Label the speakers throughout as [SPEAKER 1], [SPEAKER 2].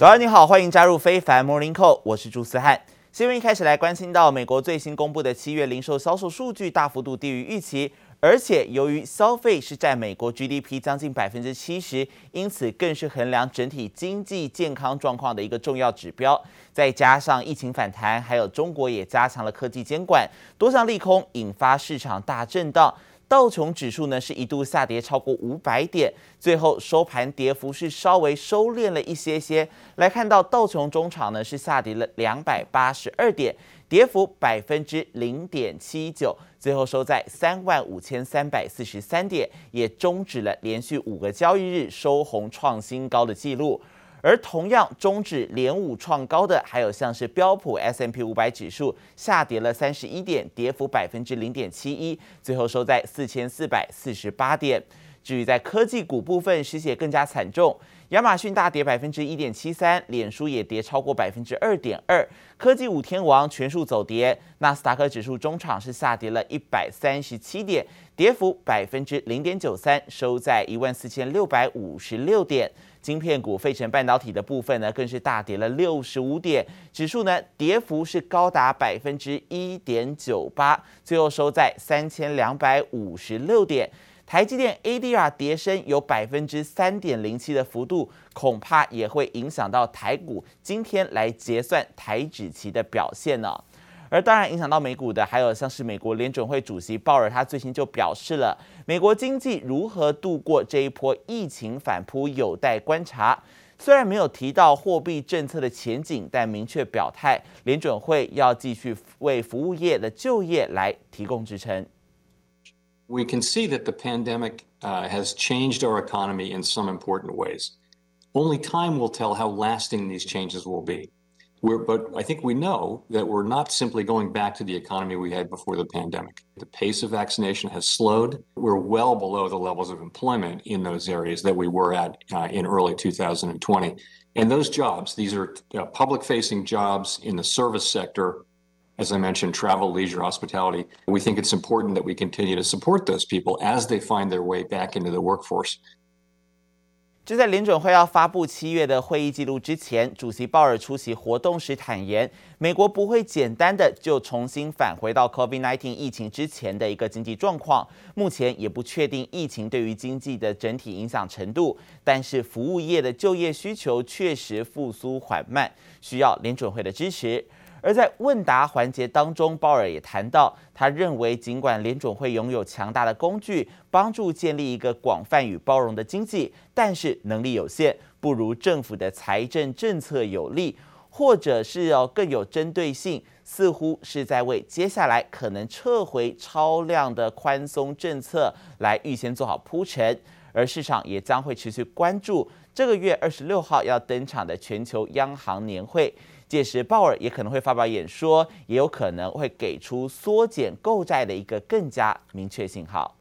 [SPEAKER 1] 早安，你好，欢迎加入非凡 Morning Call，我是朱思翰。新闻一开始来关心到美国最新公布的七月零售销售数据大幅度低于预期，而且由于消费是占美国 GDP 将近百分之七十，因此更是衡量整体经济健康状况的一个重要指标。再加上疫情反弹，还有中国也加强了科技监管，多项利空引发市场大震荡。道琼指数呢是一度下跌超过五百点，最后收盘跌幅是稍微收敛了一些些。来看到道琼中场呢是下跌了两百八十二点，跌幅百分之零点七九，最后收在三万五千三百四十三点，也终止了连续五个交易日收红创新高的记录。而同样终止连五创高的，还有像是标普 S M P 五百指数下跌了三十一点，跌幅百分之零点七一，最后收在四千四百四十八点。至于在科技股部分，失血更加惨重，亚马逊大跌百分之一点七三，脸书也跌超过百分之二点二，科技五天王全数走跌，纳斯达克指数中场是下跌了一百三十七点，跌幅百分之零点九三，收在一万四千六百五十六点。晶片股费城半导体的部分呢，更是大跌了六十五点，指数呢跌幅是高达百分之一点九八，最后收在三千两百五十六点。台积电 ADR 跌升有百分之三点零七的幅度，恐怕也会影响到台股今天来结算台指期的表现呢。而当然影响到美股的，还有像是美国联准会主席鲍尔，他最新就表示了，美国经济如何度过这一波疫情反扑有待观察。虽然没有提到货币政策的前景，但明确表态，联准会要继续为服务业的就业来提供支撑。
[SPEAKER 2] We can see that the pandemic has changed our economy in some important ways. Only time will tell how lasting these changes will be. We're, but I think we know that we're not simply going back to the economy we had before the pandemic. The pace of vaccination has slowed. We're well below the levels of employment in those areas that we were at uh, in early 2020. And those jobs, these are uh, public facing jobs in the service sector. As I mentioned, travel, leisure, hospitality. We think it's important that we continue to support those people as they find their way back into the workforce.
[SPEAKER 1] 就在联准会要发布七月的会议记录之前，主席鲍尔出席活动时坦言，美国不会简单的就重新返回到 COVID-19 疫情之前的一个经济状况。目前也不确定疫情对于经济的整体影响程度，但是服务业的就业需求确实复苏缓慢，需要联准会的支持。而在问答环节当中，鲍尔也谈到，他认为尽管联准会拥有强大的工具，帮助建立一个广泛与包容的经济，但是能力有限，不如政府的财政政策有力，或者是要更有针对性，似乎是在为接下来可能撤回超量的宽松政策来预先做好铺陈。而市场也将会持续关注这个月二十六号要登场的全球央行年会。届时，鲍尔也可能会发表演说，也有可能会给出缩减购债的一个更加明确信号。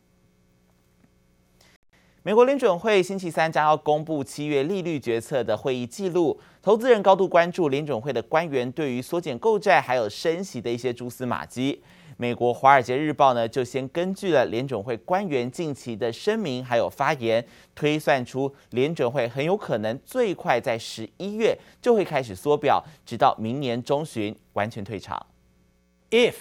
[SPEAKER 1] 美国联准会星期三将要公布七月利率决策的会议记录，投资人高度关注联准会的官员对于缩减购债还有升息的一些蛛丝马迹。美国《华尔街日报》呢，就先根据了联准会官员近期的声明还有发言，推算出联准会很有可能最快在十一月就会开始缩表，直到明年中旬完全退场。
[SPEAKER 3] If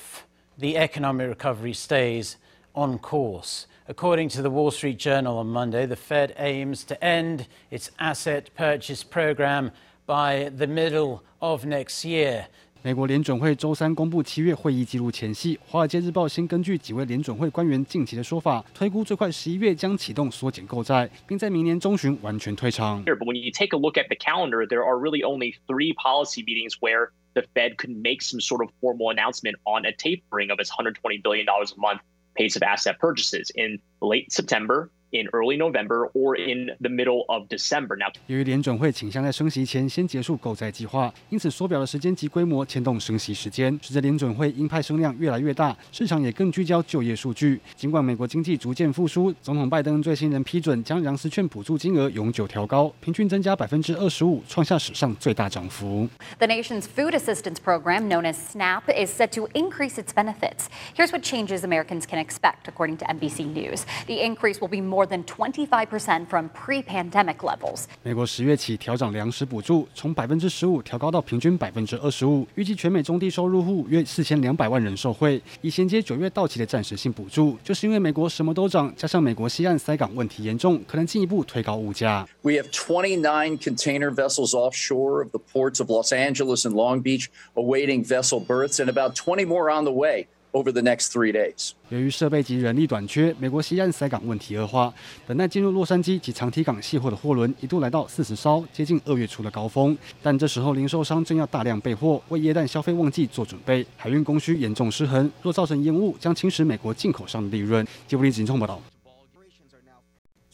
[SPEAKER 3] the economic recovery stays on course, according to the Wall Street Journal on Monday, the Fed aims to end its asset purchase program by the middle of next year.
[SPEAKER 4] 美国联准会周三公布七月会议记录前夕，《华尔街日报》先根据几位联准会官员近期的说法，推估最快十一月将启动缩减购债，并在明年中旬完全退场。
[SPEAKER 5] But when you take a look at the calendar, there are really only three policy meetings where the Fed could make some sort of formal announcement on a tapering of its $120 billion a month pace of asset purchases in late September. In early November or in the middle of December. Now，
[SPEAKER 4] 由于联准会倾向在升息前先结束购债计划，因此缩表的时间及规模牵动升息时间，使得联准会鹰派声量越来越大，市场也更聚焦就业数据。尽管美国经济逐渐复苏，总统拜登最新仍批准将粮食券补助金额永久调高，平均增加百分之二十五，创下史上最大涨幅。
[SPEAKER 6] The nation's food assistance program, known as SNAP, is set to increase its benefits. Here's what changes Americans can expect, according to NBC News. The increase will be more more than 25% from pre-pandemic levels.
[SPEAKER 4] 美国十月起调涨粮食补助，从百分之十五调高到平均百分之二十五，预计全美中低收入户约四千两百万人受惠，以衔接九月到期的暂时性补助。就是因为美国什么都涨，加上美国西岸塞港问题严重，可能进一步推高物价。
[SPEAKER 7] We have 29 container vessels offshore of the ports of Los Angeles and Long Beach awaiting vessel berths, and about 20 more on the way. Over the next three days，
[SPEAKER 4] 由于设备及人力短缺，美国西岸塞港问题恶化，等待进入洛杉矶及长堤港卸货的货轮一度来到四十艘，接近二月初的高峰。但这时候零售商正要大量备货，为耶诞消费旺季做准备，海运供需严重失衡，若造成延误，将侵蚀美国进口商的利润。吉布林警报报道。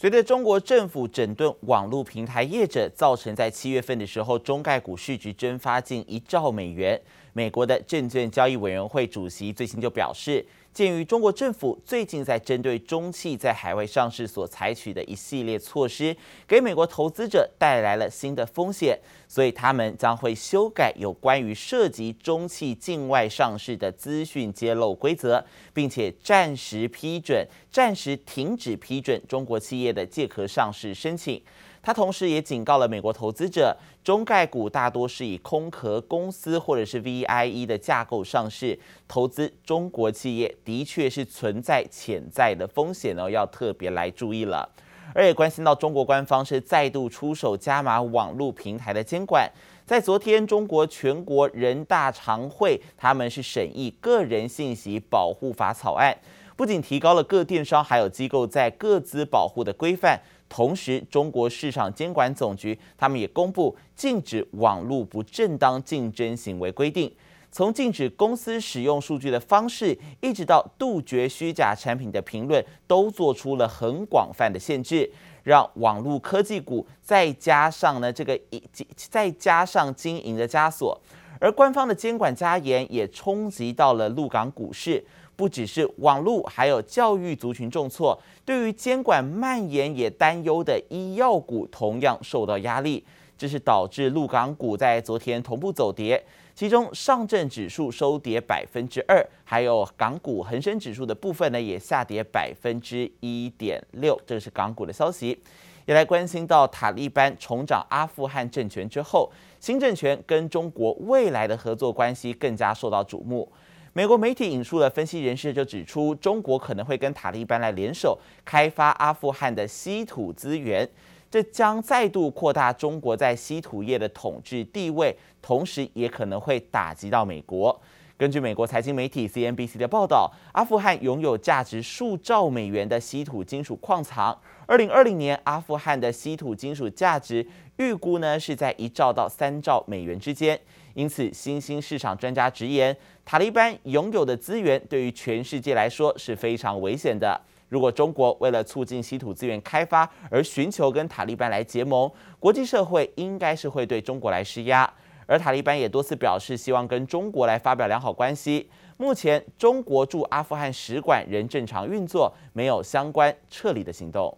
[SPEAKER 1] 随着中国政府整顿网络平台业者，造成在七月份的时候，中概股市值蒸发近一兆美元。美国的证券交易委员会主席最新就表示，鉴于中国政府最近在针对中企在海外上市所采取的一系列措施，给美国投资者带来了新的风险，所以他们将会修改有关于涉及中企境外上市的资讯揭露规则，并且暂时批准、暂时停止批准中国企业的借壳上市申请。他同时也警告了美国投资者，中概股大多是以空壳公司或者是 VIE 的架构上市，投资中国企业的确是存在潜在的风险哦，要特别来注意了。而且关心到中国官方是再度出手加码网络平台的监管，在昨天中国全国人大常会，他们是审议个人信息保护法草案，不仅提高了各电商还有机构在各自保护的规范。同时，中国市场监管总局他们也公布禁止网络不正当竞争行为规定，从禁止公司使用数据的方式，一直到杜绝虚假产品的评论，都做出了很广泛的限制，让网络科技股再加上呢这个一再加上经营的枷锁，而官方的监管加严也冲击到了陆港股市。不只是网络，还有教育族群重挫，对于监管蔓延也担忧的医药股同样受到压力，这是导致陆港股在昨天同步走跌，其中上证指数收跌百分之二，还有港股恒生指数的部分呢也下跌百分之一点六，这是港股的消息。也来关心到塔利班重掌阿富汗政权之后，新政权跟中国未来的合作关系更加受到瞩目。美国媒体引述了分析人士就指出，中国可能会跟塔利班来联手开发阿富汗的稀土资源，这将再度扩大中国在稀土业的统治地位，同时也可能会打击到美国。根据美国财经媒体 CNBC 的报道，阿富汗拥有价值数兆美元的稀土金属矿藏。二零二零年，阿富汗的稀土金属价值预估呢是在一兆到三兆美元之间。因此，新兴市场专家直言，塔利班拥有的资源对于全世界来说是非常危险的。如果中国为了促进稀土资源开发而寻求跟塔利班来结盟，国际社会应该是会对中国来施压。而塔利班也多次表示希望跟中国来发表良好关系。目前，中国驻阿富汗使馆仍正常运作，没有相关撤离的行动。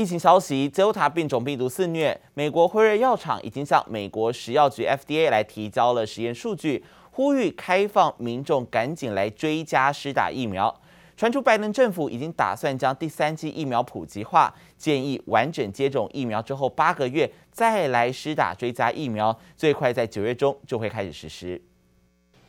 [SPEAKER 1] 疫情消息，Delta 变种病毒肆虐，美国辉瑞药厂已经向美国食药局 FDA 来提交了实验数据，呼吁开放民众赶紧来追加施打疫苗。传出拜登政府已经打算将第三剂疫苗普及化，建议完整接种疫苗之后八个月再来施打追加疫苗，最快在九月中就会开始实施。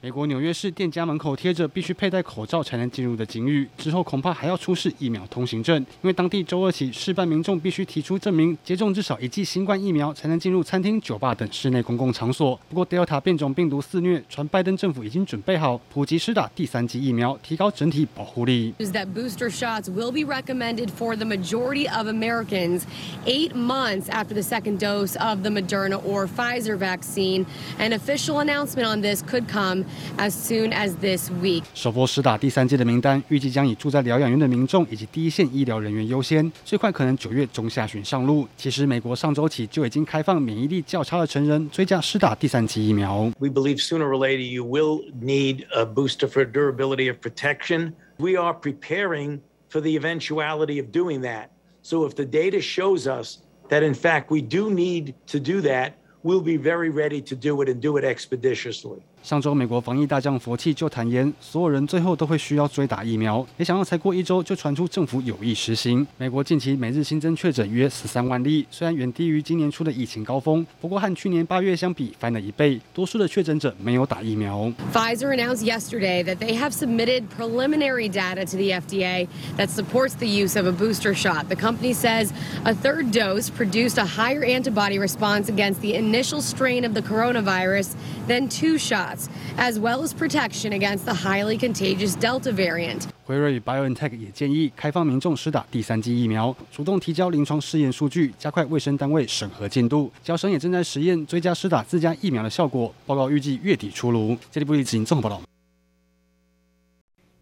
[SPEAKER 4] 美国纽约市店家门口贴着必须佩戴口罩才能进入的警语，之后恐怕还要出示疫苗通行证，因为当地周二起，市办民众必须提出证明接种至少一剂新冠疫苗才能进入餐厅、酒吧等室内公共场所。不过，Delta 变种病毒肆虐，传拜登政府已经准备好普及施打第三剂疫苗，提高整体保护力。
[SPEAKER 8] Is That booster shots will be recommended for the majority of Americans eight months after the second dose of the Moderna or Pfizer vaccine. An official announcement on this could come. As soon as this week，
[SPEAKER 4] 首波施打第三剂的名单预计将以住在疗养院的民众以及第一线医疗人员优先，最快可能九月中下旬上路。其实美国上周起就已经开放免疫力较差的成人追加施打第三剂疫苗。
[SPEAKER 9] We believe sooner or later you will need a booster for durability of protection. We are preparing for the eventuality of doing that. So if the data shows us that in fact we do need to do that, we'll be very ready to do it and do it expeditiously.
[SPEAKER 4] 上周美国防疫大将佛气就坦言，所有人最后都会需要追打疫苗。没想到才过一周就传出政府有意实行。美国近期每日新增确诊约十三万例，虽然远低于今年初的疫情高峰，不过和去年八月相比翻了一倍。多数的确诊者没有打疫苗。
[SPEAKER 8] Pfizer announced yesterday that they have submitted preliminary data to the FDA that supports the use of a booster shot. The company says a third dose produced a higher antibody response against the initial strain of the coronavirus than two shots, as well as protection against the highly contagious Delta variant.
[SPEAKER 4] 辉瑞与 BioNTech 也建议开放民众施打第三剂疫苗，主动提交临床试验数据，加快卫生单位审核进度。交生也正在实验追加施打自家疫苗的效果，报告预计月底出炉。这里不离执行综合报道。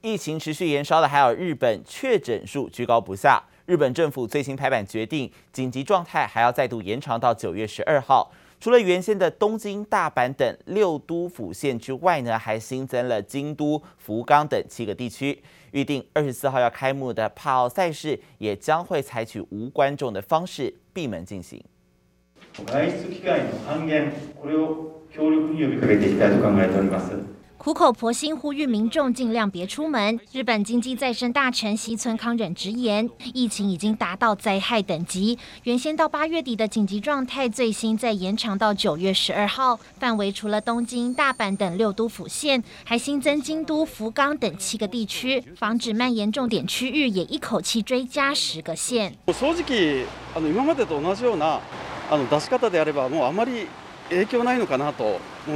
[SPEAKER 1] 疫情持续延烧的还有日本，确诊数居高不下。日本政府最新拍板决定，紧急状态还要再度延长到九月十二号。除了原先的东京、大阪等六都府县之外呢，还新增了京都、福冈等七个地区。预定二十四号要开幕的帕奥赛事，也将会采取无观众的方式闭门进行。
[SPEAKER 10] 苦口婆心呼吁民众尽量别出门。日本经济再生大臣西村康稔直言，疫情已经达到灾害等级，原先到八月底的紧急状态，最新再延长到九月十二号。范围除了东京、大阪等六都府县，还新增京都、福冈等七个地区，防止蔓延重点区域，也一口气追加十个县。
[SPEAKER 11] 正直あの今までと同じようなあの出し方であればもうあまり 影响ないのかなと。
[SPEAKER 10] 日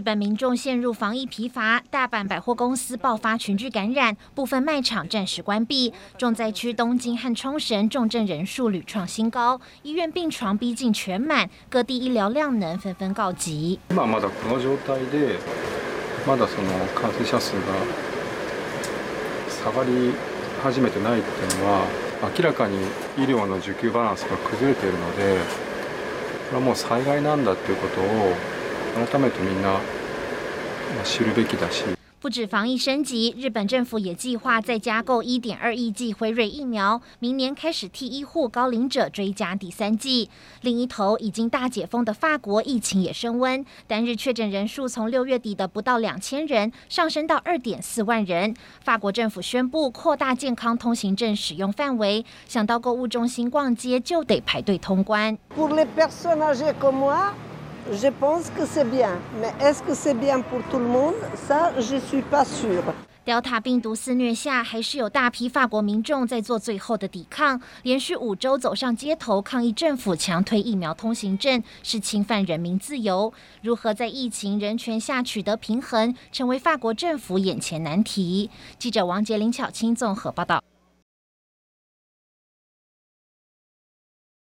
[SPEAKER 10] 本民众陷入防疫疲乏，大阪百货公司爆发群聚感染，部分卖场暂时关闭。重灾区东京和冲绳重症人数屡创新高，医院病床逼近全满，各地医疗量能纷纷告急。
[SPEAKER 12] 今まだこの状态で、まだその感染者数が下がり始めてないっていうのは、明らかに医疗の需给バランスが崩れているので。 これはもう災害なんだっていうことを改めてみんな知るべきだし。
[SPEAKER 10] 不止防疫升级，日本政府也计划再加购一点二亿剂辉瑞疫苗，明年开始替医护高龄者追加第三剂。另一头，已经大解封的法国疫情也升温，单日确诊人数从六月底的不到两千人上升到二点四万人。法国政府宣布扩大健康通行证使用范围，想到购物中心逛街就得排队通关。Delta 病毒肆虐下，还是有大批法国民众在做最后的抵抗，连续五周走上街头抗议政府强推疫苗通行证是侵犯人民自由。如何在疫情人权下取得平衡，成为法国政府眼前难题。记者王杰林巧清综合报道。